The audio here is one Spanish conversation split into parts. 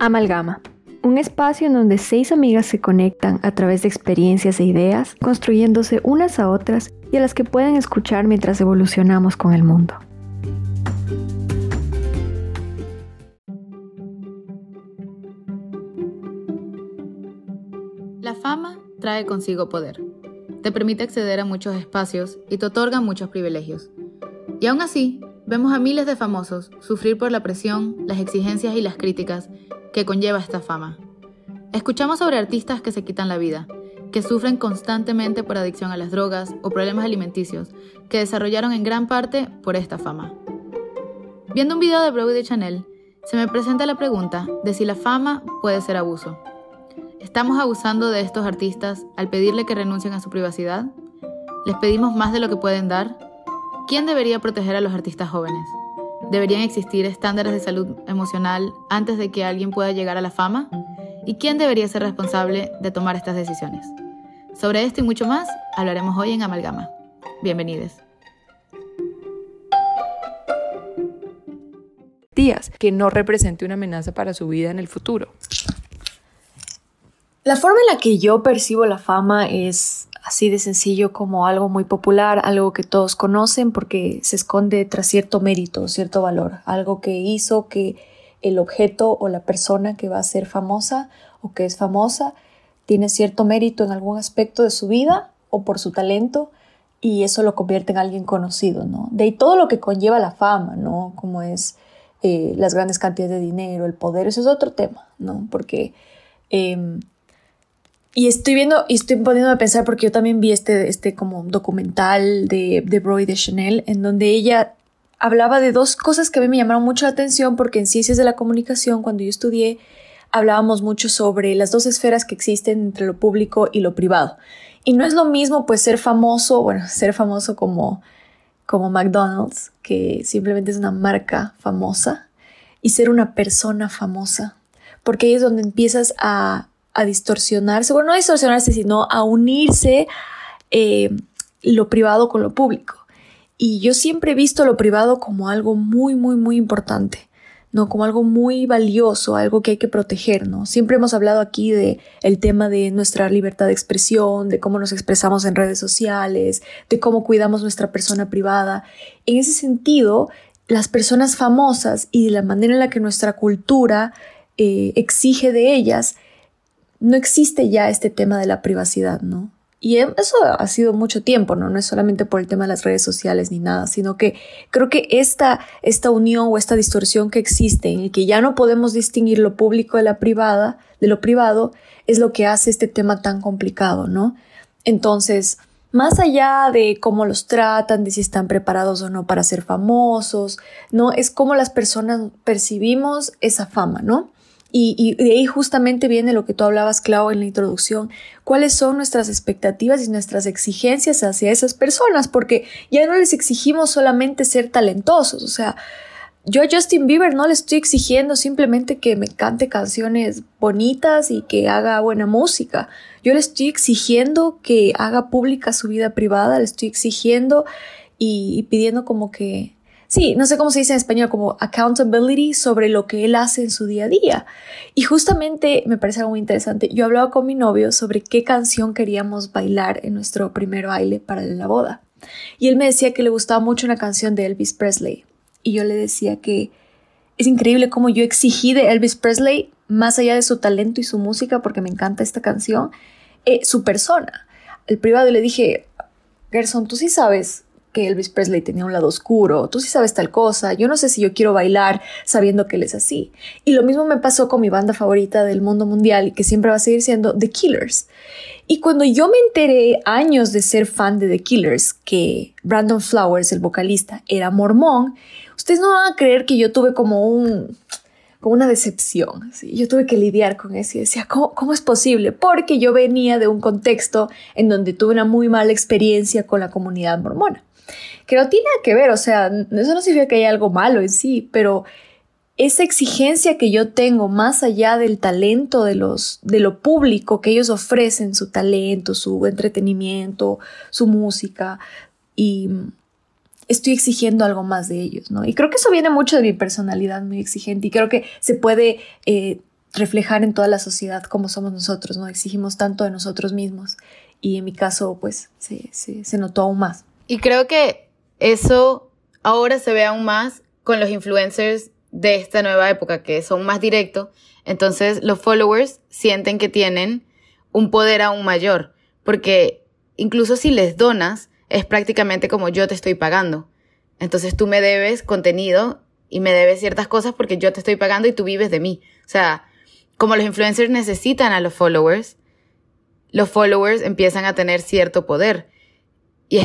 Amalgama, un espacio en donde seis amigas se conectan a través de experiencias e ideas, construyéndose unas a otras y a las que pueden escuchar mientras evolucionamos con el mundo. La fama trae consigo poder. Te permite acceder a muchos espacios y te otorga muchos privilegios. Y aún así, vemos a miles de famosos sufrir por la presión, las exigencias y las críticas que conlleva esta fama. Escuchamos sobre artistas que se quitan la vida, que sufren constantemente por adicción a las drogas o problemas alimenticios, que desarrollaron en gran parte por esta fama. Viendo un video de Brody de Chanel, se me presenta la pregunta de si la fama puede ser abuso. ¿Estamos abusando de estos artistas al pedirle que renuncien a su privacidad? ¿Les pedimos más de lo que pueden dar? ¿Quién debería proteger a los artistas jóvenes? ¿Deberían existir estándares de salud emocional antes de que alguien pueda llegar a la fama? ¿Y quién debería ser responsable de tomar estas decisiones? Sobre esto y mucho más hablaremos hoy en Amalgama. Bienvenidos. Días que no represente una amenaza para su vida en el futuro. La forma en la que yo percibo la fama es así de sencillo como algo muy popular, algo que todos conocen porque se esconde tras cierto mérito, cierto valor, algo que hizo que el objeto o la persona que va a ser famosa o que es famosa tiene cierto mérito en algún aspecto de su vida o por su talento y eso lo convierte en alguien conocido, ¿no? De ahí todo lo que conlleva la fama, ¿no? Como es eh, las grandes cantidades de dinero, el poder, eso es otro tema, ¿no? Porque em, y estoy viendo y estoy poniéndome a pensar porque yo también vi este, este como documental de, de Broy de Chanel en donde ella hablaba de dos cosas que a mí me llamaron mucho la atención porque en ciencias de la comunicación cuando yo estudié hablábamos mucho sobre las dos esferas que existen entre lo público y lo privado. Y no es lo mismo pues ser famoso, bueno, ser famoso como, como McDonald's, que simplemente es una marca famosa, y ser una persona famosa, porque ahí es donde empiezas a a distorsionarse, bueno, no a distorsionarse, sino a unirse eh, lo privado con lo público. Y yo siempre he visto lo privado como algo muy, muy, muy importante, ¿no? Como algo muy valioso, algo que hay que proteger, ¿no? Siempre hemos hablado aquí de el tema de nuestra libertad de expresión, de cómo nos expresamos en redes sociales, de cómo cuidamos nuestra persona privada. En ese sentido, las personas famosas y de la manera en la que nuestra cultura eh, exige de ellas, no existe ya este tema de la privacidad, ¿no? Y e, eso ha sido mucho tiempo, ¿no? No es solamente por el tema de las redes sociales ni nada, sino que creo que esta, esta unión o esta distorsión que existe en el que ya no podemos distinguir lo público de la privada, de lo privado, es lo que hace este tema tan complicado, ¿no? Entonces, más allá de cómo los tratan, de si están preparados o no para ser famosos, ¿no? Es cómo las personas percibimos esa fama, ¿no? Y, de ahí justamente viene lo que tú hablabas, Clau, en la introducción. ¿Cuáles son nuestras expectativas y nuestras exigencias hacia esas personas? Porque ya no les exigimos solamente ser talentosos. O sea, yo a Justin Bieber no le estoy exigiendo simplemente que me cante canciones bonitas y que haga buena música. Yo le estoy exigiendo que haga pública su vida privada, le estoy exigiendo y pidiendo como que sí, no sé cómo se dice en español, como accountability sobre lo que él hace en su día a día. Y justamente me parece algo muy interesante. Yo hablaba con mi novio sobre qué canción queríamos bailar en nuestro primer baile para la boda. Y él me decía que le gustaba mucho una canción de Elvis Presley. Y yo le decía que es increíble cómo yo exigí de Elvis Presley, más allá de su talento y su música, porque me encanta esta canción, eh, su persona. El privado le dije, Gerson, tú sí sabes que Elvis Presley tenía un lado oscuro, tú sí sabes tal cosa, yo no sé si yo quiero bailar sabiendo que él es así. Y lo mismo me pasó con mi banda favorita del mundo mundial que siempre va a seguir siendo The Killers. Y cuando yo me enteré años de ser fan de The Killers, que Brandon Flowers, el vocalista, era mormón, ustedes no van a creer que yo tuve como un como una decepción. Yo tuve que lidiar con eso y decía, ¿cómo, ¿cómo, es posible? Porque yo venía de un contexto en donde tuve una muy mala experiencia con la comunidad mormona que no tiene que ver, o sea, eso no significa que haya algo malo en sí, pero esa exigencia que yo tengo más allá del talento de los de lo público que ellos ofrecen su talento, su entretenimiento, su música y estoy exigiendo algo más de ellos, ¿no? Y creo que eso viene mucho de mi personalidad muy exigente y creo que se puede eh, reflejar en toda la sociedad como somos nosotros, ¿no? Exigimos tanto de nosotros mismos y en mi caso pues se, se, notó aún más. Y creo que eso ahora se ve aún más con los influencers de esta nueva época que son más directos, entonces los followers sienten que tienen un poder aún mayor, porque incluso si les donas, es prácticamente como yo te estoy pagando. Entonces tú me debes contenido y me debes ciertas cosas porque yo te estoy pagando y tú vives de mí. O sea, como los influencers necesitan a los followers, los followers empiezan a tener cierto poder y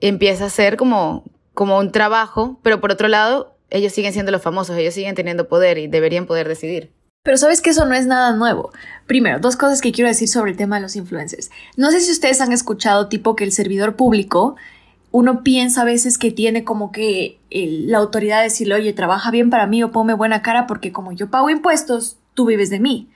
empieza a ser como, como un trabajo, pero por otro lado, ellos siguen siendo los famosos, ellos siguen teniendo poder y deberían poder decidir. Pero sabes que eso no es nada nuevo. Primero, dos cosas que quiero decir sobre el tema de los influencers. No sé si ustedes han escuchado tipo que el servidor público, uno piensa a veces que tiene como que la autoridad de decirle, oye, trabaja bien para mí o ponme buena cara porque como yo pago impuestos, tú vives de mí.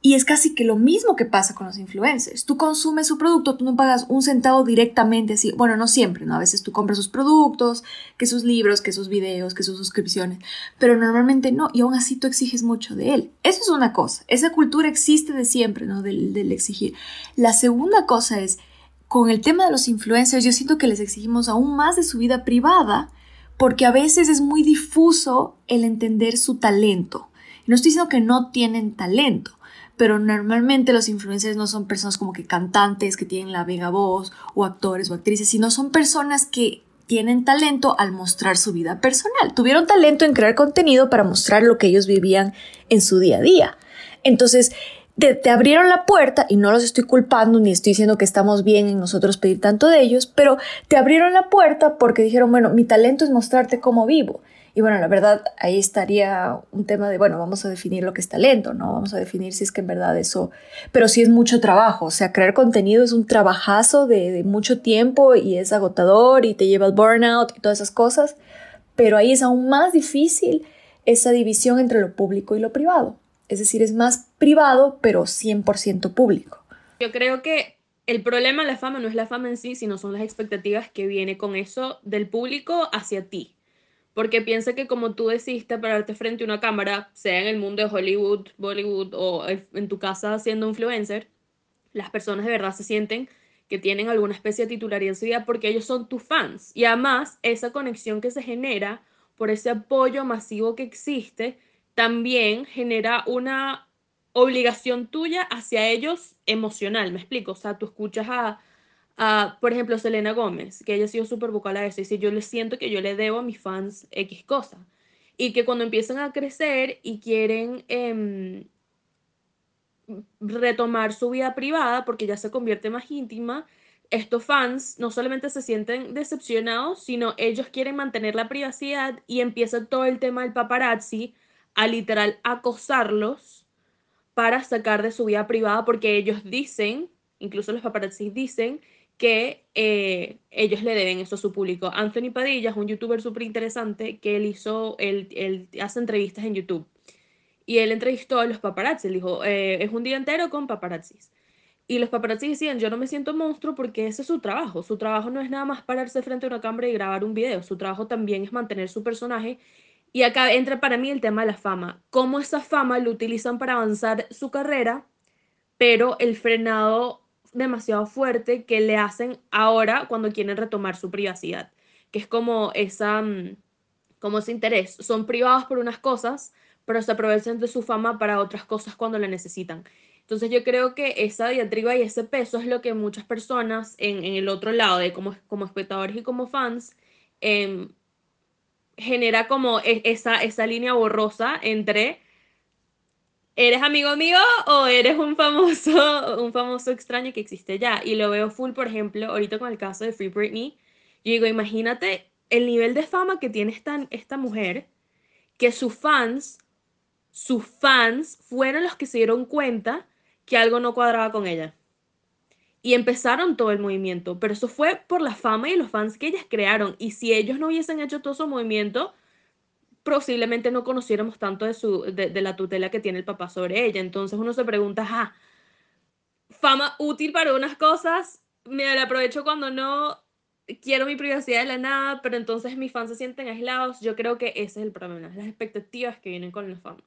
Y es casi que lo mismo que pasa con los influencers. Tú consumes su producto, tú no pagas un centavo directamente así. Bueno, no siempre, ¿no? A veces tú compras sus productos, que sus libros, que sus videos, que sus suscripciones. Pero normalmente no, y aún así tú exiges mucho de él. Eso es una cosa. Esa cultura existe de siempre, ¿no? Del, del exigir. La segunda cosa es, con el tema de los influencers, yo siento que les exigimos aún más de su vida privada, porque a veces es muy difuso el entender su talento. No estoy diciendo que no tienen talento, pero normalmente los influencers no son personas como que cantantes que tienen la vega voz o actores o actrices, sino son personas que tienen talento al mostrar su vida personal. Tuvieron talento en crear contenido para mostrar lo que ellos vivían en su día a día. Entonces, te, te, abrieron la puerta, y no los estoy culpando ni estoy diciendo que estamos bien en nosotros pedir tanto de ellos, pero te abrieron la puerta porque dijeron, bueno, mi talento es mostrarte cómo vivo. Y bueno, la verdad, ahí estaría un tema de, bueno, vamos a definir lo que es talento, ¿no? Vamos a definir si es que en verdad eso, pero sí es mucho trabajo, o sea, crear contenido es un trabajazo de, mucho tiempo y es agotador y te lleva al burnout y todas esas cosas, pero ahí es aún más difícil esa división entre lo público y lo privado. Es decir, es más privado, pero 100% público. Yo creo que el problema de la fama no es la fama en sí, sino son las expectativas que viene con eso del público hacia ti porque piensa que como tú decidiste pararte frente a una cámara, sea en el mundo de Hollywood, Bollywood o en tu casa siendo influencer, las personas de verdad se sienten que tienen alguna especie de titularidad en su vida porque ellos son tus fans. Y además, esa conexión que se genera por ese apoyo masivo que existe, también genera una obligación tuya hacia ellos emocional, me explico. O sea, tú escuchas a, por ejemplo, Selena Gómez, que ella ha sido súper vocal a eso, y si yo le siento que yo le debo a mis fans X cosa. Y que cuando empiezan a crecer y quieren em, retomar su vida privada, porque ya se convierte más íntima, estos fans no solamente se sienten decepcionados, sino ellos quieren mantener la privacidad y empieza todo el tema del paparazzi a literal acosarlos para sacar de su vida privada, porque ellos dicen, incluso los paparazzi dicen, que eh, ellos le deben eso a su público. Anthony Padilla es un youtuber súper interesante que él hizo, él, hace entrevistas en YouTube. Y él entrevistó a los paparazzi, dijo, eh, es un día entero con paparazzis. Y los paparazzi decían, yo no me siento monstruo porque ese es su trabajo. Su trabajo no es nada más pararse frente a una cámara y grabar un video. Su trabajo también es mantener su personaje. Y acá entra para mí el tema de la fama. Cómo esa fama lo utilizan para avanzar su carrera, pero el frenado demasiado fuerte que le hacen ahora cuando quieren retomar su privacidad, que es como esa mm, como ese interés. Son privados por unas cosas, pero se aprovechan de su fama para otras cosas cuando la necesitan. Entonces yo creo que esa diatriba y ese peso es lo que muchas personas en, el otro lado, de como, como espectadores y como fans, em, genera como e, esa, esa línea borrosa entre ¿eres amigo mío o eres un famoso, un famoso extraño que existe ya? Y lo veo full, por ejemplo, ahorita con el caso de Free Britney. Yo digo, imagínate el nivel de fama que tiene esta, esta mujer, que sus fans, sus fans fueron los que se dieron cuenta que algo no cuadraba con ella. Y empezaron todo el movimiento, pero eso fue por la fama y los fans que ellas crearon. Y si ellos no hubiesen hecho todo su movimiento, posiblemente no conociéramos tanto de, su, de, la tutela que tiene el papá sobre ella. Entonces uno se pregunta, ah, fama útil para unas cosas, me la aprovecho cuando no quiero mi privacidad de la nada, pero entonces mis fans se sienten aislados. Yo creo que ese es el problema, las expectativas que vienen con la fama.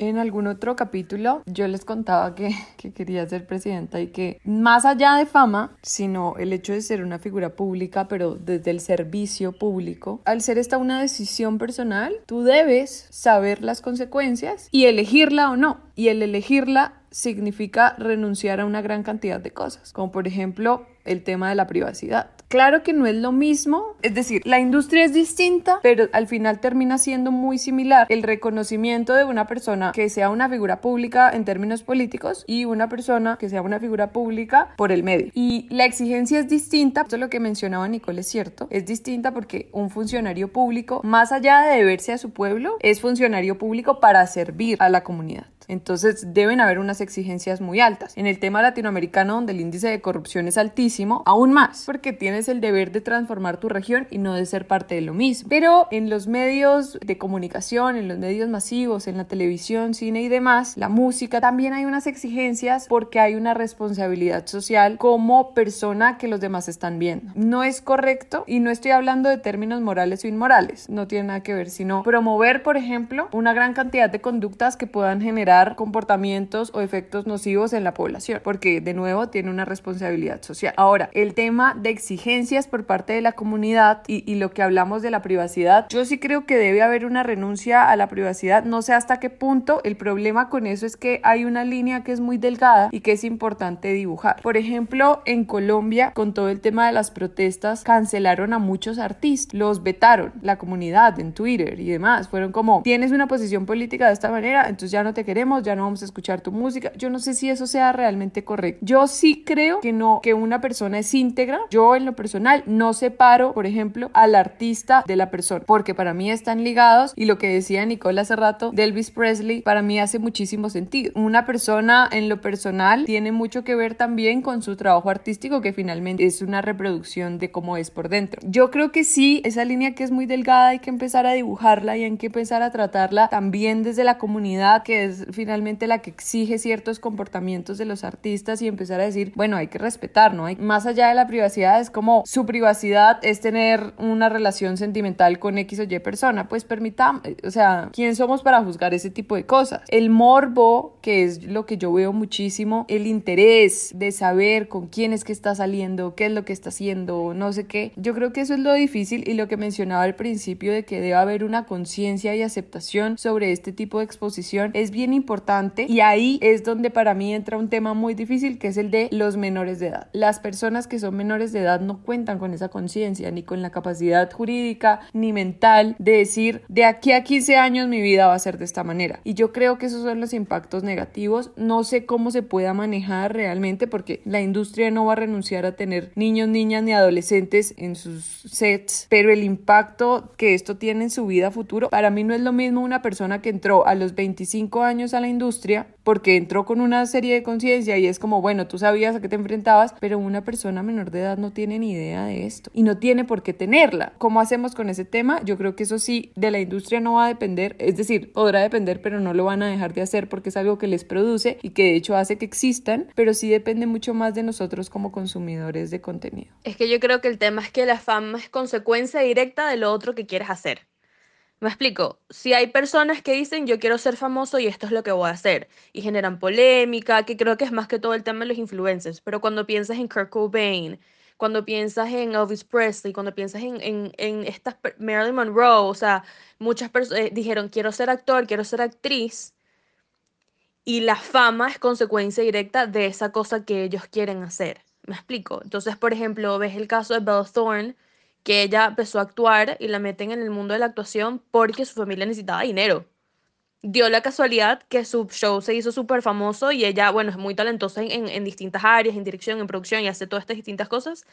En algún otro capítulo yo les contaba que, que, quería ser presidenta y que más allá de fama, sino el hecho de ser una figura pública, pero desde el servicio público, al ser esta una decisión personal, tú debes saber las consecuencias y elegirla o no. Y el elegirla significa renunciar a una gran cantidad de cosas, como por ejemplo el tema de la privacidad. Claro que no es lo mismo, es decir, la industria es distinta, pero al final termina siendo muy similar el reconocimiento de una persona que sea una figura pública en términos políticos y una persona que sea una figura pública por el medio. Y la exigencia es distinta, esto es lo que mencionaba Nicole es cierto, es distinta porque un funcionario público, más allá de deberse a su pueblo, es funcionario público para servir a la comunidad. Entonces deben haber unas exigencias muy altas. En el tema latinoamericano, donde el índice de corrupción es altísimo, aún más, porque tienes el deber de transformar tu región y no de ser parte de lo mismo. Pero en los medios de comunicación, en los medios masivos, en la televisión, cine y demás, la música, también hay unas exigencias porque hay una responsabilidad social como persona que los demás están viendo. No es correcto y no estoy hablando de términos morales o inmorales, no tiene nada que ver, sino promover, por ejemplo, una gran cantidad de conductas que puedan generar comportamientos o efectos nocivos en la población, porque de nuevo tiene una responsabilidad social. Ahora, el tema de exigencias por parte de la comunidad y, y lo que hablamos de la privacidad, yo sí creo que debe haber una renuncia a la privacidad. No sé hasta qué punto. El problema con eso es que hay una línea que es muy delgada y que es importante dibujar. Por ejemplo, en Colombia, con todo el tema de las protestas, cancelaron a muchos artistas, los vetaron, la comunidad en Twitter y demás. Fueron como, tienes una posición política de esta manera, entonces ya no te queremos ya no vamos a escuchar tu música. Yo no sé si eso sea realmente correcto. Yo sí creo que no, que una persona es íntegra. Yo en lo personal no separo, por ejemplo, al artista de la persona, porque para mí están ligados y lo que decía Nicole hace rato Elvis Presley, para mí hace muchísimo sentido. Una persona en lo personal tiene mucho que ver también con su trabajo artístico, que finalmente es una reproducción de cómo es por dentro. Yo creo que sí, esa línea que es muy delgada hay que empezar a dibujarla y hay que empezar a tratarla también desde la comunidad, que es finalmente la que exige ciertos comportamientos de los artistas y empezar a decir, bueno, hay que respetar, ¿no? Hay, más allá de la privacidad, es como su privacidad es tener una relación sentimental con X o Y persona, pues permitamos, o sea, ¿quién somos para juzgar ese tipo de cosas? El morbo, que es lo que yo veo muchísimo, el interés de saber con quién es que está saliendo, qué es lo que está haciendo, no sé qué, yo creo que eso es lo difícil y lo que mencionaba al principio de que debe haber una conciencia y aceptación sobre este tipo de exposición es bien importante y ahí es donde para mí entra un tema muy difícil que es el de los menores de edad. Las personas que son menores de edad no cuentan con esa conciencia ni con la capacidad jurídica ni mental de decir de aquí a 15 años mi vida va a ser de esta manera. Y yo creo que esos son los impactos negativos. No sé cómo se pueda manejar realmente porque la industria no va a renunciar a tener niños, niñas ni adolescentes en sus sets, pero el impacto que esto tiene en su vida futuro, para mí no es lo mismo una persona que entró a los 25 años a la industria porque entró con una serie de conciencia y es como, bueno, tú sabías a qué te enfrentabas, pero una persona menor de edad no tiene idea de esto y no tiene por qué tenerla. ¿Cómo hacemos con ese tema? Yo creo que eso sí, de la industria no va a depender, es decir, podrá depender, pero no lo van a dejar de hacer porque es algo que les produce y que de hecho hace que existan, pero sí depende mucho más de nosotros como consumidores de contenido. Es que yo creo que el tema es que la fama es consecuencia directa de lo otro que quieres hacer. Me explico, si hay personas que dicen yo quiero ser famoso y esto es lo que voy a hacer, y generan polémica, que creo que es más que todo el tema de los influencers, pero cuando piensas en Kurt Cobain, cuando piensas en Elvis Presley, cuando piensas en, en, estas, Marilyn Monroe, o sea, muchas personas eh, dijeron quiero ser actor, quiero ser actriz, y la fama es consecuencia directa de esa cosa que ellos quieren hacer. ¿Me explico? Entonces, por ejemplo, ves el caso de Belle Thorne, que ella empezó a actuar y la meten en el mundo de la actuación porque su familia necesitaba dinero. Dio la casualidad que su show se hizo súper famoso y ella, bueno, es muy talentosa en, distintas áreas, en dirección, en producción y hace todas estas distintas cosas,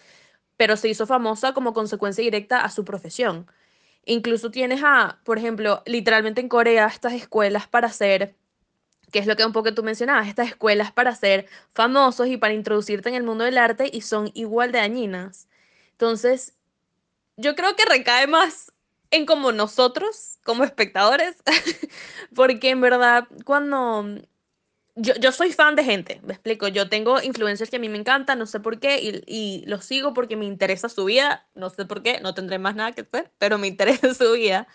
pero se hizo famosa como consecuencia directa a su profesión. Incluso tienes a, por ejemplo, literalmente en Corea, estas escuelas para ser, que es lo que un poco tú mencionabas, estas escuelas para ser famosos y para introducirte en el mundo del arte y son igual de dañinas. Entonces, yo creo que recae más en como nosotros, como espectadores, porque en verdad cuando... Yo, yo, soy fan de gente, me explico, yo tengo influencers que a mí me encantan, no sé por qué, y, y los sigo porque me interesa su vida, no sé por qué, no tendré más nada que hacer, pero me interesa su vida.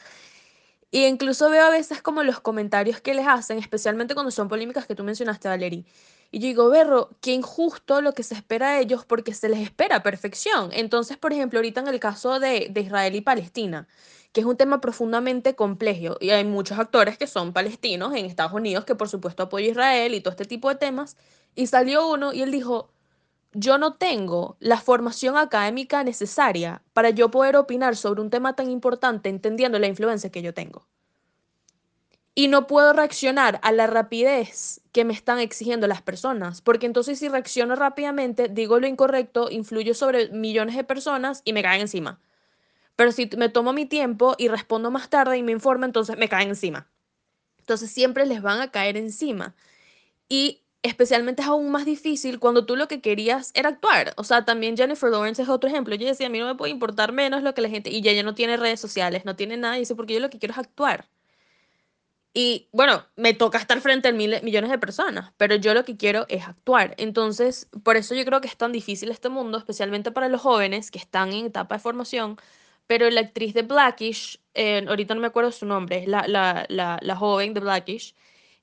Y incluso veo a veces como los comentarios que les hacen, especialmente cuando son polémicas que tú mencionaste, Valerie. Y yo digo, Berro, qué injusto lo que se espera de ellos porque se les espera perfección. Entonces, por ejemplo, ahorita en el caso de, de Israel y Palestina, que es un tema profundamente complejo, y hay muchos actores que son palestinos en Estados Unidos que por supuesto apoyan a Israel y todo este tipo de temas, y salió uno y él dijo, yo no tengo la formación académica necesaria para yo poder opinar sobre un tema tan importante entendiendo la influencia que yo tengo. Y no puedo reaccionar a la rapidez que me están exigiendo las personas, porque entonces si reacciono rápidamente, digo lo incorrecto, influyo sobre millones de personas y me caen encima. Pero si me tomo mi tiempo y respondo más tarde y me informo, entonces me caen encima. Entonces siempre les van a caer encima. Y especialmente es aún más difícil cuando tú lo que querías era actuar. O sea, también Jennifer Lawrence es otro ejemplo. Ella decía, a mí no me puede importar menos lo que la gente... Y ella no tiene redes sociales, no tiene nada. Y dice, porque yo lo que quiero es actuar. Y bueno, me toca estar frente a mil, millones de personas, pero yo lo que quiero es actuar. Entonces, por eso yo creo que es tan difícil este mundo, especialmente para los jóvenes que están en etapa de formación. Pero la actriz de Blackish, eh, ahorita no me acuerdo su nombre, es la, la, la, la joven de Blackish,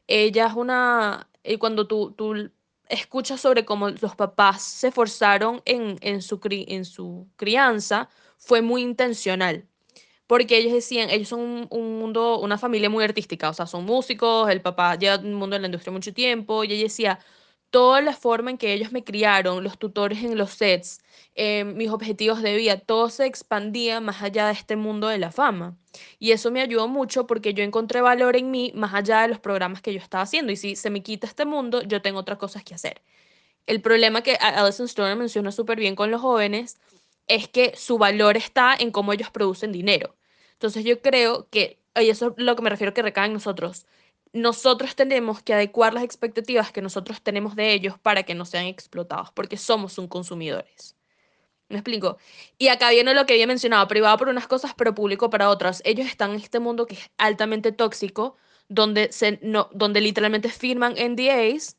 ella es una y cuando tú, tú escuchas sobre cómo los papás se esforzaron en, en, su, en su crianza, fue muy intencional. Porque ellos decían, ellos son un, un, mundo, una familia muy artística, o sea, son músicos, el papá lleva un mundo en la industria mucho tiempo, y ella decía, toda la forma en que ellos me criaron, los tutores en los sets, eh, mis objetivos de vida, todo se expandía más allá de este mundo de la fama. Y eso me ayudó mucho porque yo encontré valor en mí más allá de los programas que yo estaba haciendo. Y si se me quita este mundo, yo tengo otras cosas que hacer. El problema que Alison Stone menciona súper bien con los jóvenes es que su valor está en cómo ellos producen dinero. Entonces yo creo que, y eso es lo que me refiero que recae en nosotros, nosotros tenemos que adecuar las expectativas que nosotros tenemos de ellos para que no sean explotados, porque somos un consumidores. ¿Me explico? Y acá viene lo que había mencionado, privado por unas cosas, pero público para otras. Ellos están en este mundo que es altamente tóxico, donde, se, no, donde literalmente firman NDAs,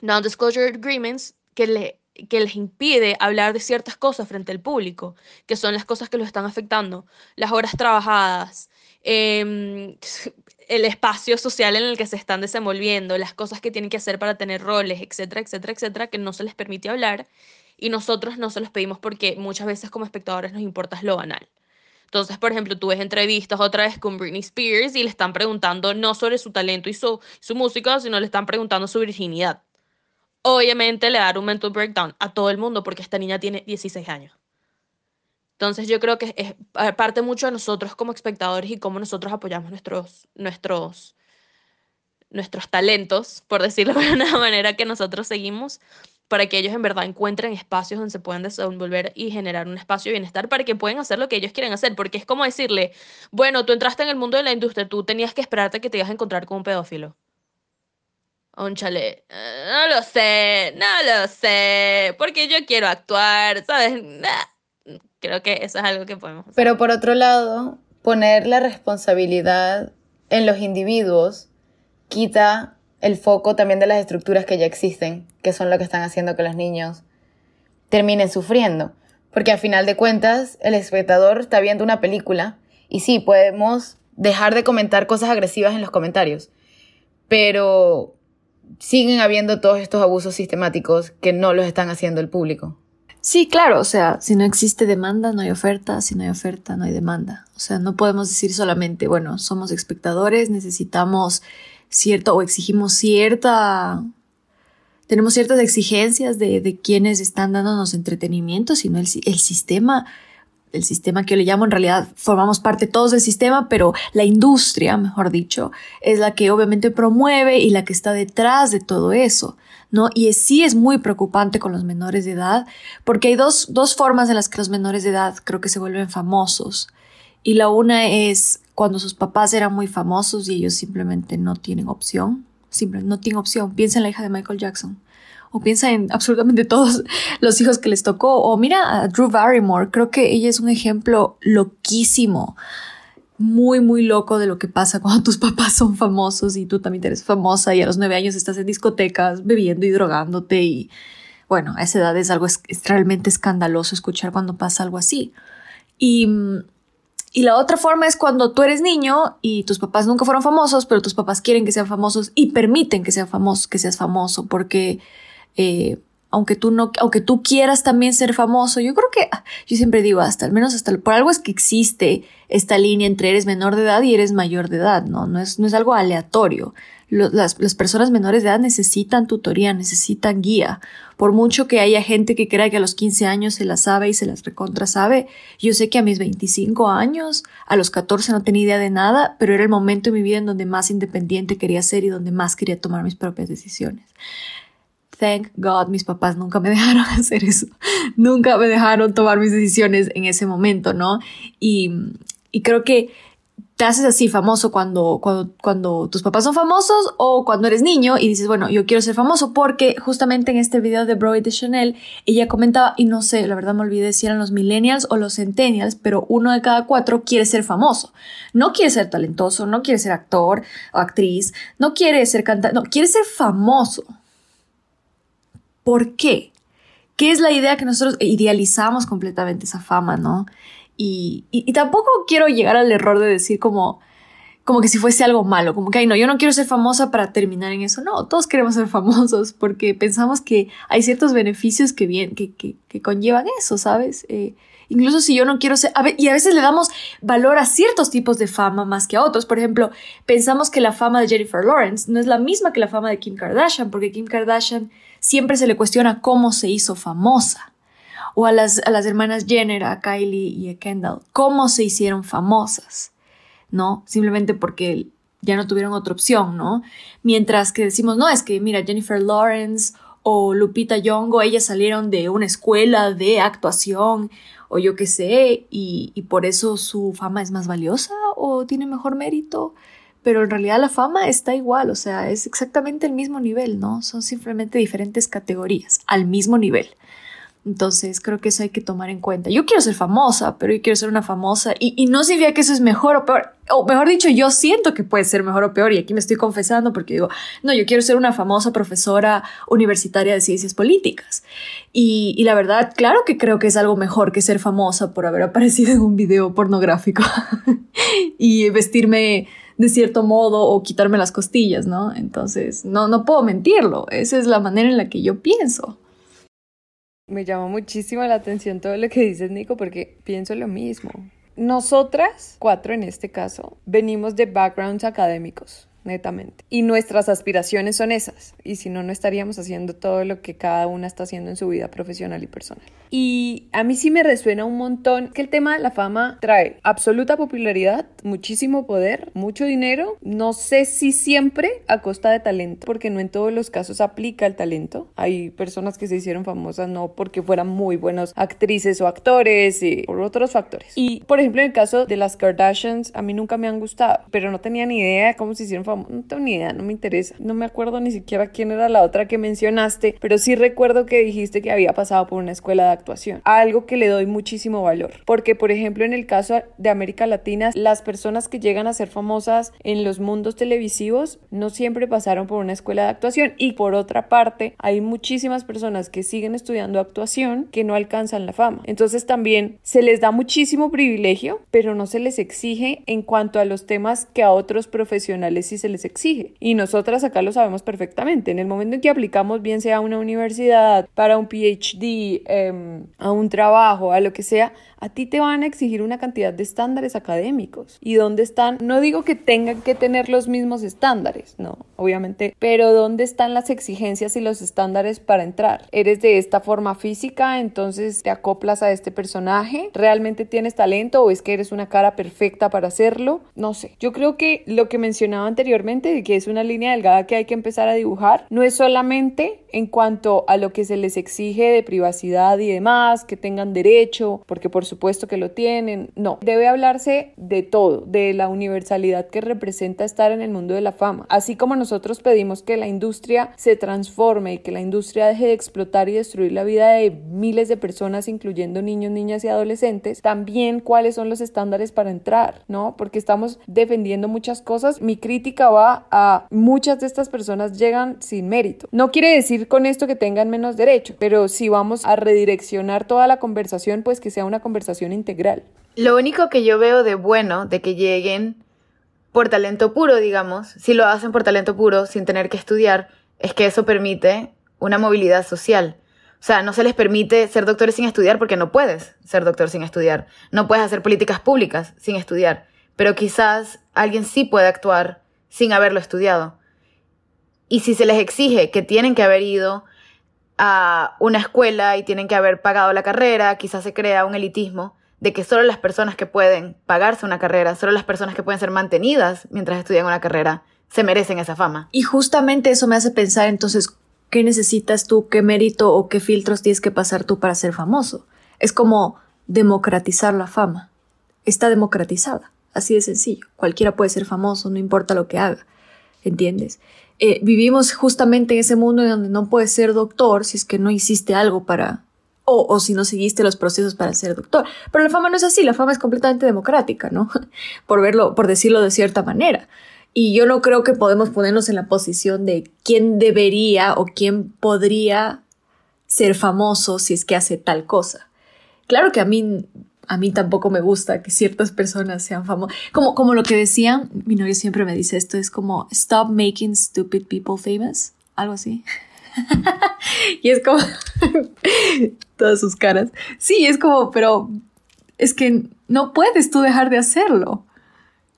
Non-Disclosure Agreements, que, le, que les impide hablar de ciertas cosas frente al público, que son las cosas que los están afectando, las horas trabajadas, eh, el espacio social en el que se están desenvolviendo, las cosas que tienen que hacer para tener roles, etcétera, etcétera, etcétera, que no se les permite hablar y nosotros no se los pedimos porque muchas veces como espectadores nos importa lo banal. Entonces, por ejemplo, tú ves entrevistas otra vez con Britney Spears y le están preguntando no sobre su talento y su, su música, sino le están preguntando su virginidad. Obviamente le da un mental breakdown a todo el mundo porque esta niña tiene 16 años. Entonces yo creo que parte mucho de nosotros como espectadores y cómo nosotros apoyamos nuestros, nuestros, nuestros talentos, por decirlo de una manera que nosotros seguimos, para que ellos en verdad encuentren espacios donde se puedan desenvolver y generar un espacio de bienestar para que puedan hacer lo que ellos quieren hacer, porque es como decirle, bueno, tú entraste en el mundo de la industria, tú tenías que esperarte que te ibas a encontrar con un pedófilo. Un chale, eh, no lo sé, no lo sé, porque yo quiero actuar, ¿sabes? Creo que eso es algo que podemos. Pero por otro lado, poner la responsabilidad en los individuos quita el foco también de las estructuras que ya existen, que son lo que están haciendo que los niños terminen sufriendo. Porque al final de cuentas, el espectador está viendo una película y sí, podemos dejar de comentar cosas agresivas en los comentarios, pero siguen habiendo todos estos abusos sistemáticos que no los están haciendo el público. Sí, claro, o sea, si no existe demanda, no hay oferta, si no hay oferta, no hay demanda. O sea, no podemos decir solamente, bueno, somos espectadores, necesitamos cierto o exigimos cierta, tenemos ciertas exigencias de, de quienes están dándonos entretenimiento, sino el, el sistema el sistema que yo le llamo, en realidad formamos parte todos del sistema, pero la industria, mejor dicho, es la que obviamente promueve y la que está detrás de todo eso. ¿no? Y sí es muy preocupante con los menores de edad, porque hay dos, dos formas en las que los menores de edad creo que se vuelven famosos. Y la una es cuando sus papás eran muy famosos y ellos simplemente no tienen opción. Simplemente no tienen opción. Piensa en la hija de Michael Jackson. O piensa en absolutamente todos los hijos que les tocó. O mira a Drew Barrymore. Creo que ella es un ejemplo loquísimo muy, muy loco de lo que pasa cuando tus papás son famosos y tú también eres famosa y a los nueve años estás en discotecas bebiendo y drogándote y bueno, a esa edad es algo realmente escandaloso escuchar cuando pasa algo así. Y, Y la otra forma es cuando tú eres niño y tus papás nunca fueron famosos, pero tus papás quieren que sean famosos y permiten que sean famosos, que seas famoso, porque eh, aunque tú no, aunque tú quieras también ser famoso, yo creo que, yo siempre digo, hasta al menos hasta por algo es que existe esta línea entre eres menor de edad y eres mayor de edad, ¿no? No es, no es algo aleatorio. las, las, personas menores de edad necesitan tutoría, necesitan guía. Por mucho que haya gente que crea que a los 15 años se las sabe y se las recontra sabe, yo sé que a mis 25 años, a los 14 no tenía idea de nada, pero era el momento en mi vida en donde más independiente quería ser y donde más quería tomar mis propias decisiones thank God, mis papás nunca me dejaron hacer eso. nunca me dejaron tomar mis decisiones en ese momento, ¿no? Y, y creo que te haces así famoso cuando, cuando, cuando tus papás son famosos o cuando eres niño y dices, bueno, yo quiero ser famoso porque justamente en este video de Broy de Chanel, ella comentaba, y no sé, la verdad me olvidé si eran los millennials o los centennials, pero uno de cada cuatro quiere ser famoso. No quiere ser talentoso, no quiere ser actor o actriz, no quiere ser cantante, no, quiere ser famoso. ¿Por qué? ¿Qué es la idea que nosotros idealizamos completamente esa fama, no? Y, y, tampoco quiero llegar al error de decir como, como que si fuese algo malo, como que, no, yo no quiero ser famosa para terminar en eso. No, todos queremos ser famosos porque pensamos que hay ciertos beneficios que, bien, que, que, que conllevan eso, ¿sabes? Eh, incluso si yo no quiero ser, y a veces le damos valor a ciertos tipos de fama más que a otros. Por ejemplo, pensamos que la fama de Jennifer Lawrence no es la misma que la fama de Kim Kardashian, porque Kim Kardashian siempre se le cuestiona cómo se hizo famosa. O a las, a las hermanas Jenner, a Kylie y a Kendall, cómo se hicieron famosas, ¿no? Simplemente porque ya no tuvieron otra opción, ¿no? Mientras que decimos, no, es que mira, Jennifer Lawrence o Lupita Nyong'o, ellas salieron de una escuela de actuación o yo qué sé, y, y por eso su fama es más valiosa o tiene mejor mérito pero en realidad la fama está igual, o sea, es exactamente el mismo nivel, ¿no? Son simplemente diferentes categorías, al mismo nivel. Entonces creo que eso hay que tomar en cuenta. Yo quiero ser famosa, pero yo quiero ser una famosa y, y, no significa que eso es mejor o peor. O mejor dicho, yo siento que puede ser mejor o peor y aquí me estoy confesando porque digo, no, yo quiero ser una famosa profesora universitaria de ciencias políticas. Y, y la verdad, claro que creo que es algo mejor que ser famosa por haber aparecido en un video pornográfico y vestirme de cierto modo o quitarme las costillas, ¿no? Entonces, no, no puedo mentirlo, esa es la manera en la que yo pienso. Me llama muchísimo la atención todo lo que dices, Nico, porque pienso lo mismo. Nosotras, cuatro en este caso, venimos de backgrounds académicos netamente. Y nuestras aspiraciones son esas. Y si no, no estaríamos haciendo todo lo que cada una está haciendo en su vida profesional y personal. Y a mí sí me resuena un montón que el tema de la fama trae absoluta popularidad, muchísimo poder, mucho dinero. No sé si siempre a costa de talento, porque no en todos los casos aplica el talento. Hay personas que se hicieron famosas no porque fueran muy buenos actrices o actores, y por otros factores. Y por ejemplo, en el caso de las Kardashians, a mí nunca me han gustado, pero no tenía ni idea de cómo se hicieron no tengo ni idea, no me interesa. No me acuerdo ni siquiera quién era la otra que mencionaste, pero sí recuerdo que dijiste que había pasado por una escuela de actuación. Algo que le doy muchísimo valor. Porque, por ejemplo, en el caso de América Latina, las personas que llegan a ser famosas en los mundos televisivos no siempre pasaron por una escuela de actuación. Y por otra parte, hay muchísimas personas que siguen estudiando actuación que no alcanzan la fama. Entonces también se les da muchísimo privilegio, pero no se les exige en cuanto a los temas que a otros profesionales sí se les exige. Y nosotras acá lo sabemos perfectamente. En el momento en que aplicamos, bien sea a una universidad, para un PhD, em, a un trabajo, a lo que sea, a ti te van a exigir una cantidad de estándares académicos. ¿Y dónde están? No digo que tengan que tener los mismos estándares, no, obviamente, pero ¿dónde están las exigencias y los estándares para entrar? ¿Eres de esta forma física, entonces te acoplas a este personaje? ¿Realmente tienes talento o es que eres una cara perfecta para hacerlo? No sé. Yo creo que lo que mencionaba anteriormente, de que es una línea delgada que hay que empezar a dibujar, no es solamente en cuanto a lo que se les exige de privacidad y demás, que tengan derecho, porque por supuesto que lo tienen. No, debe hablarse de todo, de la universalidad que representa estar en el mundo de la fama. Así como nosotros pedimos que la industria se transforme y que la industria deje de explotar y destruir la vida de miles de personas, incluyendo niños, niñas y adolescentes, también cuáles son los estándares para entrar, ¿no? Porque estamos defendiendo muchas cosas. Mi crítica va a muchas de estas personas llegan sin mérito. No quiere decir con esto que tengan menos derecho, pero si vamos a redireccionar toda la conversación, pues que sea una conversación integral. Lo único que yo veo de bueno de que lleguen por talento puro, digamos, si lo hacen por talento puro, sin tener que estudiar, es que eso permite una movilidad social. O sea, no se les permite ser doctores sin estudiar porque no puedes ser doctor sin estudiar. No puedes hacer políticas públicas sin estudiar. Pero quizás alguien sí puede actuar sin haberlo estudiado. Y si se les exige que tienen que haber ido a una escuela y tienen que haber pagado la carrera, quizás se crea un elitismo de que solo las personas que pueden pagarse una carrera, solo las personas que pueden ser mantenidas mientras estudian una carrera, se merecen esa fama. Y justamente eso me hace pensar entonces, ¿qué necesitas tú? ¿Qué mérito o qué filtros tienes que pasar tú para ser famoso? Es como democratizar la fama. Está democratizada, así de sencillo. Cualquiera puede ser famoso, no importa lo que haga, ¿entiendes? Eh, vivimos justamente en ese mundo en donde no puedes ser doctor si es que no hiciste algo para o, si no seguiste los procesos para ser doctor. Pero la fama no es así, la fama es completamente democrática, ¿no? por verlo, por decirlo de cierta manera. Y yo no creo que podemos ponernos en la posición de quién debería o quién podría ser famoso si es que hace tal cosa. Claro que a mí, a mí tampoco me gusta que ciertas personas sean famosas. Como, como lo que decían, mi novio siempre me dice esto, es como, stop making stupid people famous, algo así. y es como todas sus caras. Sí, es como, pero es que no puedes tú dejar de hacerlo.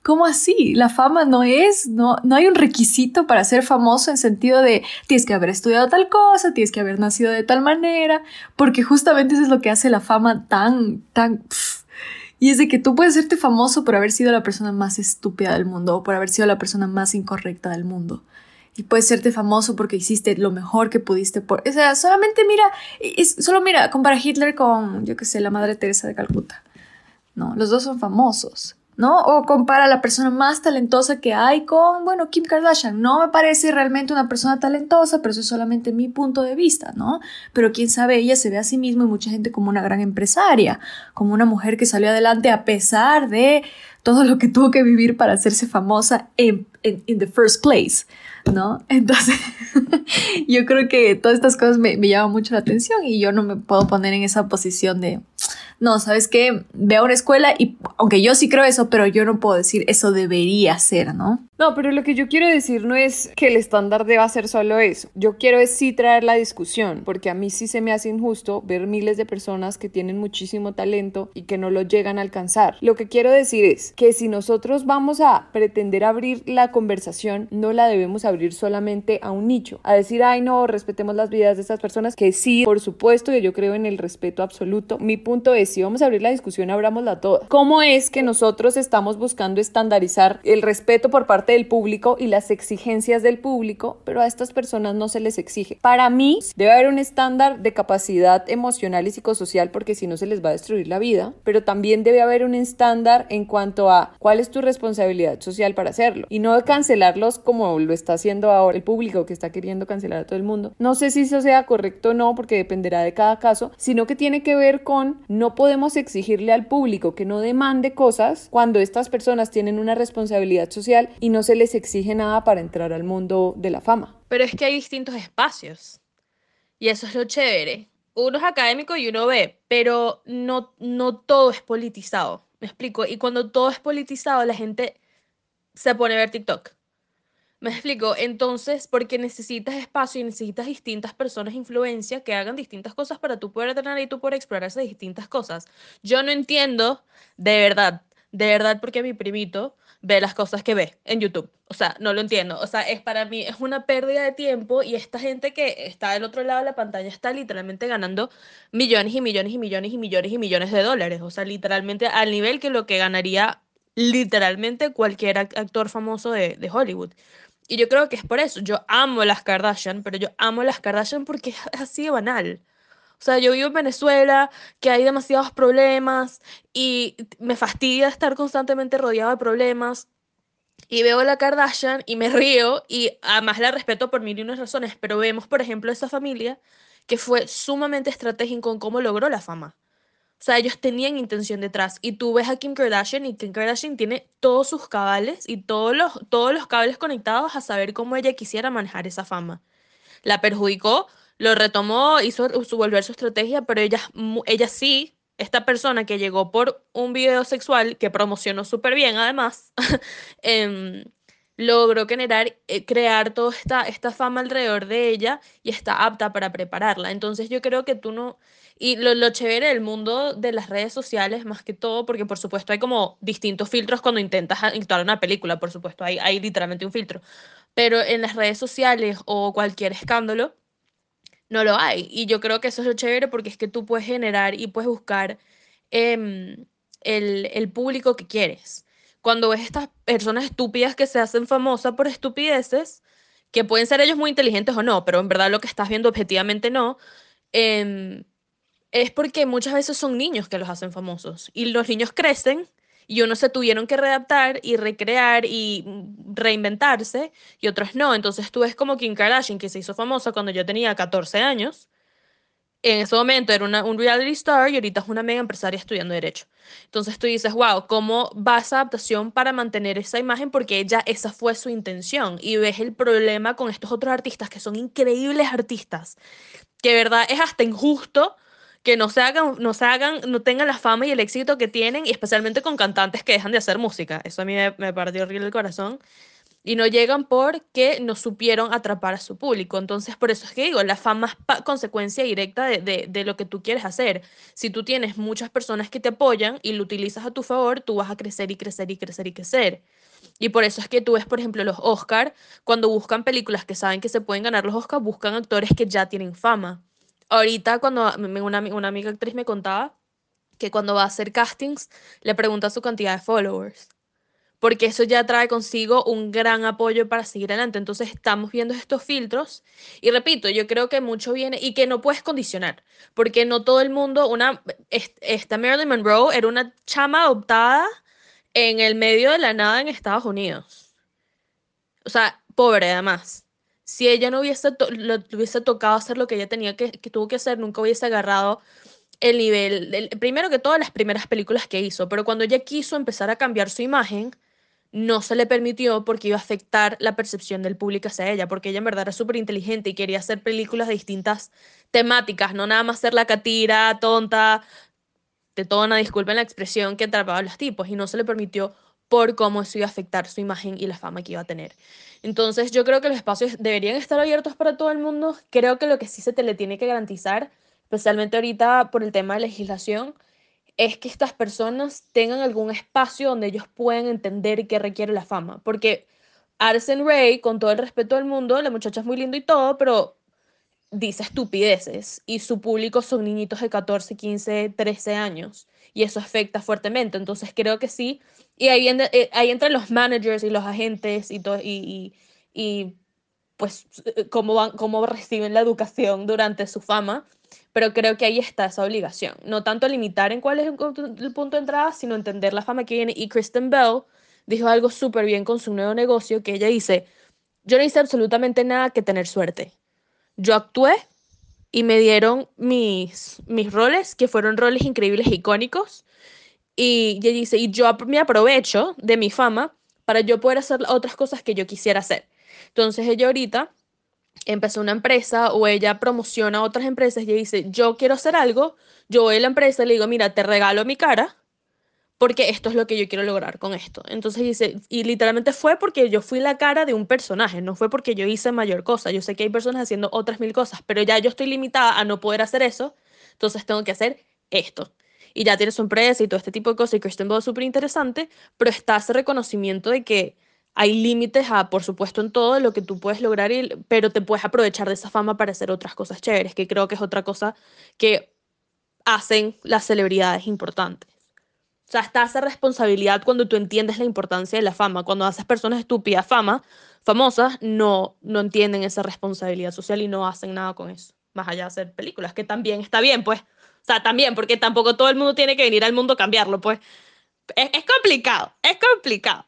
¿Cómo así? La fama no es, no, no hay un requisito para ser famoso en sentido de tienes que haber estudiado tal cosa, tienes que haber nacido de tal manera, porque justamente eso es lo que hace la fama tan, tan... y es de que tú puedes hacerte famoso por haber sido la persona más estúpida del mundo o por haber sido la persona más incorrecta del mundo y puedes serte famoso porque hiciste lo mejor que pudiste por... O sea, solamente mira, es, solo mira, compara Hitler con, yo qué sé, la Madre Teresa de Calcuta. No, los dos son famosos. ¿No? O compara a la persona más talentosa que hay con, bueno, Kim Kardashian. No me parece realmente una persona talentosa, pero eso es solamente mi punto de vista, ¿no? Pero quién sabe, ella se ve a sí misma y mucha gente como una gran empresaria, como una mujer que salió adelante a pesar de todo lo que tuvo que vivir para hacerse famosa en, en the first place. ¿no? Entonces, yo creo que todas estas cosas me, me llaman mucho la atención y yo no me puedo poner en esa posición de, no, ¿sabes qué? Ve a una escuela y, aunque yo sí creo eso, pero yo no puedo decir eso debería ser, ¿no? No, pero lo que yo quiero decir no es que el estándar deba ser solo eso. Yo quiero es sí traer la discusión, porque a mí sí se me hace injusto ver miles de personas que tienen muchísimo talento y que no lo llegan a alcanzar. Lo que quiero decir es que si nosotros vamos a pretender abrir la conversación, no la debemos abrir solamente a un nicho, a decir, ay no, respetemos las vidas de estas personas, que sí, por supuesto, que yo creo en el respeto absoluto. Mi punto es, si vamos a abrir la discusión, abramosla toda. ¿Cómo es que nosotros estamos buscando estandarizar el respeto por parte del público y las exigencias del público, pero a estas personas no se les exige. Para mí debe haber un estándar de capacidad emocional y psicosocial porque si no se les va a destruir la vida, pero también debe haber un estándar en cuanto a cuál es tu responsabilidad social para hacerlo y no cancelarlos como lo está haciendo ahora el público que está queriendo cancelar a todo el mundo. No sé si eso sea correcto o no porque dependerá de cada caso, sino que tiene que ver con no podemos exigirle al público que no demande cosas cuando estas personas tienen una responsabilidad social y no se les exige nada para entrar al mundo de la fama. Pero es que hay distintos espacios. Y eso es lo chévere. Uno es académico y uno ve, pero no, no todo es politizado. Me explico. Y cuando todo es politizado, la gente se pone a ver TikTok. Me explico. Entonces, porque necesitas espacio y necesitas distintas personas influencia que hagan distintas cosas para tú poder tener y tú poder explorar esas distintas cosas. Yo no entiendo, de verdad, de verdad, porque mi primito ve las cosas que ve en YouTube. O sea, no lo entiendo. O sea, es para mí es una pérdida de tiempo y esta gente que está del otro lado de la pantalla está literalmente ganando millones y millones y millones y millones y millones de dólares. O sea, literalmente al nivel que lo que ganaría literalmente cualquier actor famoso de Hollywood. Y yo creo que es por eso. Yo amo las Kardashian, pero yo amo las Kardashian porque es así de banal. O sea, yo vivo en Venezuela, que hay demasiados problemas y me fastidia estar constantemente rodeado de problemas. Y veo a la Kardashian y me río y además la respeto por mil y unas razones, pero vemos, por ejemplo, esa familia que fue sumamente estratégico en cómo logró la fama. O sea, ellos tenían intención detrás. Y tú ves a Kim Kardashian y Kim Kardashian tiene todos sus cabales y todos los, todos los cables conectados a saber cómo ella quisiera manejar esa fama. La perjudicó lo retomó, hizo volver su estrategia, pero ella, ella sí esta persona que llegó por un video sexual que promocionó súper bien, además, em, logró generar, eh, crear toda esta, esta fama alrededor de ella y está apta para prepararla. Entonces yo creo que tú no... Y lo, lo chévere del mundo de las redes sociales, más que todo, porque por supuesto hay como distintos filtros cuando intentas actuar una película, por supuesto, hay, hay literalmente un filtro. Pero en las redes sociales o cualquier escándalo, no lo hay. Y yo creo que eso es lo chévere porque es que tú puedes generar y puedes buscar em, el, el público que quieres cuando ves estas personas estúpidas que se hacen famosas por estupideces, que pueden ser ellos muy inteligentes o no, pero en verdad lo que estás viendo objetivamente no, em, es porque muchas veces son niños que los hacen famosos. Y los niños crecen y unos se tuvieron que readaptar y recrear y reinventarse y otros no. Entonces tú ves como Kim Kardashian, que se hizo famosa cuando yo tenía 14 años, en ese momento era una, un reality star y ahorita es una mega empresaria estudiando Derecho. Entonces tú dices, wow, ¿cómo va esa adaptación para mantener esa imagen? Porque ella, esa fue su intención. Y ves el problema con estos otros artistas que son increíbles artistas, que verdad es hasta injusto que no se hagan, no se hagan, no tengan la fama y el éxito que tienen, y especialmente con cantantes que dejan de hacer música. Eso a mí me, me partió horrible el corazón y no llegan porque no supieron atrapar a su público. Entonces, por eso es que digo, la fama es consecuencia directa de, de, lo que tú quieres hacer. Si tú tienes muchas personas que te apoyan y lo utilizas a tu favor, tú vas a crecer y crecer y crecer y crecer. Y por eso es que tú ves, por ejemplo, los Oscar, cuando buscan películas que saben que se pueden ganar los Oscar, buscan actores que ya tienen fama. Ahorita, cuando una, una amiga actriz me contaba que cuando va a hacer castings, le pregunta su cantidad de followers porque eso ya trae consigo un gran apoyo para seguir adelante. Entonces estamos viendo estos filtros y repito, yo creo que mucho viene y que no puedes condicionar, porque no todo el mundo, una, esta Marilyn Monroe era una chama adoptada en el medio de la nada en Estados Unidos. O sea, pobre además. Si ella no hubiese, lo, hubiese tocado hacer lo que ella tenía que, que tuvo que hacer, nunca hubiese agarrado el nivel, primero que todas las primeras películas que hizo, pero cuando ella quiso empezar a cambiar su imagen, no se le permitió porque iba a afectar la percepción del público hacia ella, porque ella en verdad era súper inteligente y quería hacer películas de distintas temáticas, no nada más ser la catira, tonta, tetona, disculpen la expresión que atrapaba a los tipos, y no se le permitió por cómo eso iba a afectar su imagen y la fama que iba a tener. Entonces yo creo que los espacios deberían estar abiertos para todo el mundo, creo que lo que sí se te le tiene que garantizar, especialmente ahorita por el tema de legislación, es que estas personas tengan algún espacio donde ellos puedan entender qué requiere la fama. Porque Arsen Ray, con todo el respeto del mundo, la muchacha es muy linda y todo, pero dice estupideces y su público son niñitos de 14, 15, 13 años y eso afecta fuertemente. Entonces creo que sí. Y ahí, eh, ahí entran los managers y los agentes y, todo, y, y, pues eh, cómo, van, cómo reciben la educación durante su fama pero creo que ahí está esa obligación. No tanto limitar en cuál es el, punto de entrada, sino entender la fama que viene. Y Kristen Bell dijo algo súper bien con su nuevo negocio, que ella dice, yo no hice absolutamente nada que tener suerte. Yo actué y me dieron mis, mis roles, que fueron roles increíbles icónicos. Y ella dice, y yo me aprovecho de mi fama para yo poder hacer otras cosas que yo quisiera hacer. Entonces ella ahorita empezó una empresa o ella promociona otras empresas y dice, yo quiero hacer algo, yo voy a la empresa y le digo, mira, te regalo mi cara porque esto es lo que yo quiero lograr con esto. Entonces dice, y literalmente fue porque yo fui la cara de un personaje, no fue porque yo hice mayor cosa. Yo sé que hay personas haciendo otras mil cosas, pero ya yo estoy limitada a no poder hacer eso, entonces tengo que hacer esto. Y ya tienes su empresa y todo este tipo de cosas, y Kristen Bell es súper interesante, pero está ese reconocimiento de que hay límites a, por supuesto, en todo lo que tú puedes lograr, pero te puedes aprovechar de esa fama para hacer otras cosas chéveres, que creo que es otra cosa que hacen las celebridades importantes. O sea, está esa responsabilidad cuando tú entiendes la importancia de la fama. Cuando haces personas estúpidas fama, famosas, no, no entienden esa responsabilidad social y no hacen nada con eso. Más allá de hacer películas, que también está bien, pues. O sea, también, porque tampoco todo el mundo tiene que venir al mundo a cambiarlo, pues. Es, complicado, es complicado.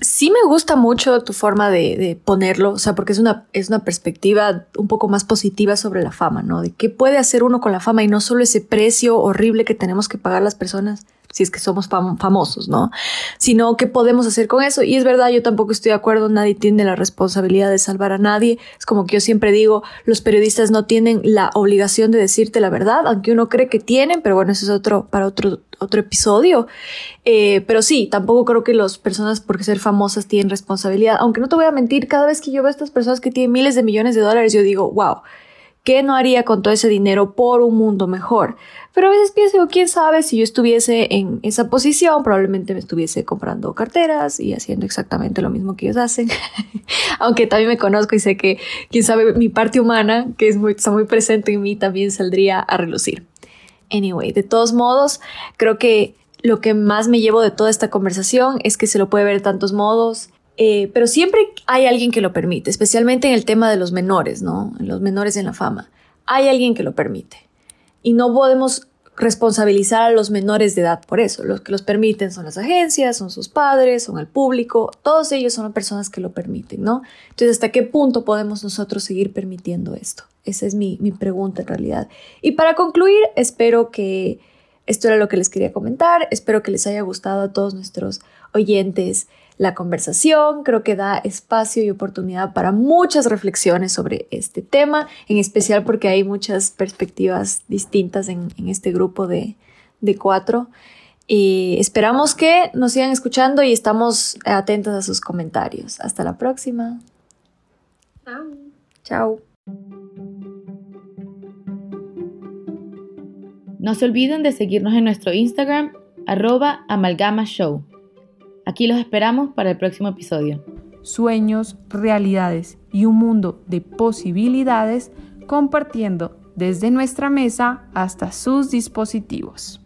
Sí me gusta mucho tu forma de, ponerlo, o sea, porque es una, es una perspectiva un poco más positiva sobre la fama, ¿no? De qué puede hacer uno con la fama y no solo ese precio horrible que tenemos que pagar las personas. Si es que somos famosos, ¿no? Sino qué podemos hacer con eso. Y es verdad, yo tampoco estoy de acuerdo, nadie tiene la responsabilidad de salvar a nadie. Es como que yo siempre digo, los periodistas no tienen la obligación de decirte la verdad, aunque uno cree que tienen, pero bueno, eso es otro, para otro, otro episodio. Eh, pero sí, tampoco creo que las personas por ser famosas tienen responsabilidad. Aunque no te voy a mentir, cada vez que yo veo a estas personas que tienen miles de millones de dólares, yo digo, wow, ¿qué no haría con todo ese dinero por un mundo mejor? Pero a veces pienso, quién sabe, si yo estuviese en esa posición, probablemente me estuviese comprando carteras y haciendo exactamente lo mismo que ellos hacen. Aunque también me conozco y sé que, quién sabe, mi parte humana, que es muy, está muy presente en mí, también saldría a relucir. Anyway, de todos modos, creo que lo que más me llevo de toda esta conversación es que se lo puede ver de tantos modos, eh, pero siempre hay alguien que lo permite, especialmente en el tema de los menores, ¿no? Los menores en la fama. Hay alguien que lo permite y no podemos responsabilizar a los menores de edad por eso. Los que los permiten son las agencias, son sus padres, son el público, todos ellos son personas que lo permiten, ¿no? Entonces, ¿hasta qué punto podemos nosotros seguir permitiendo esto? Esa es mi, mi pregunta en realidad. Y para concluir, espero que esto era lo que les quería comentar, espero que les haya gustado a todos nuestros oyentes la conversación, creo que da espacio y oportunidad para muchas reflexiones sobre este tema, en especial porque hay muchas perspectivas distintas en, este grupo de, cuatro. Y esperamos que nos sigan escuchando y estamos atentos a sus comentarios. Hasta la próxima. Chao. Chao. No se olviden de seguirnos en nuestro Instagram, arroba amalgamashow. Aquí los esperamos para el próximo episodio. Sueños, realidades y un mundo de posibilidades compartiendo desde nuestra mesa hasta sus dispositivos.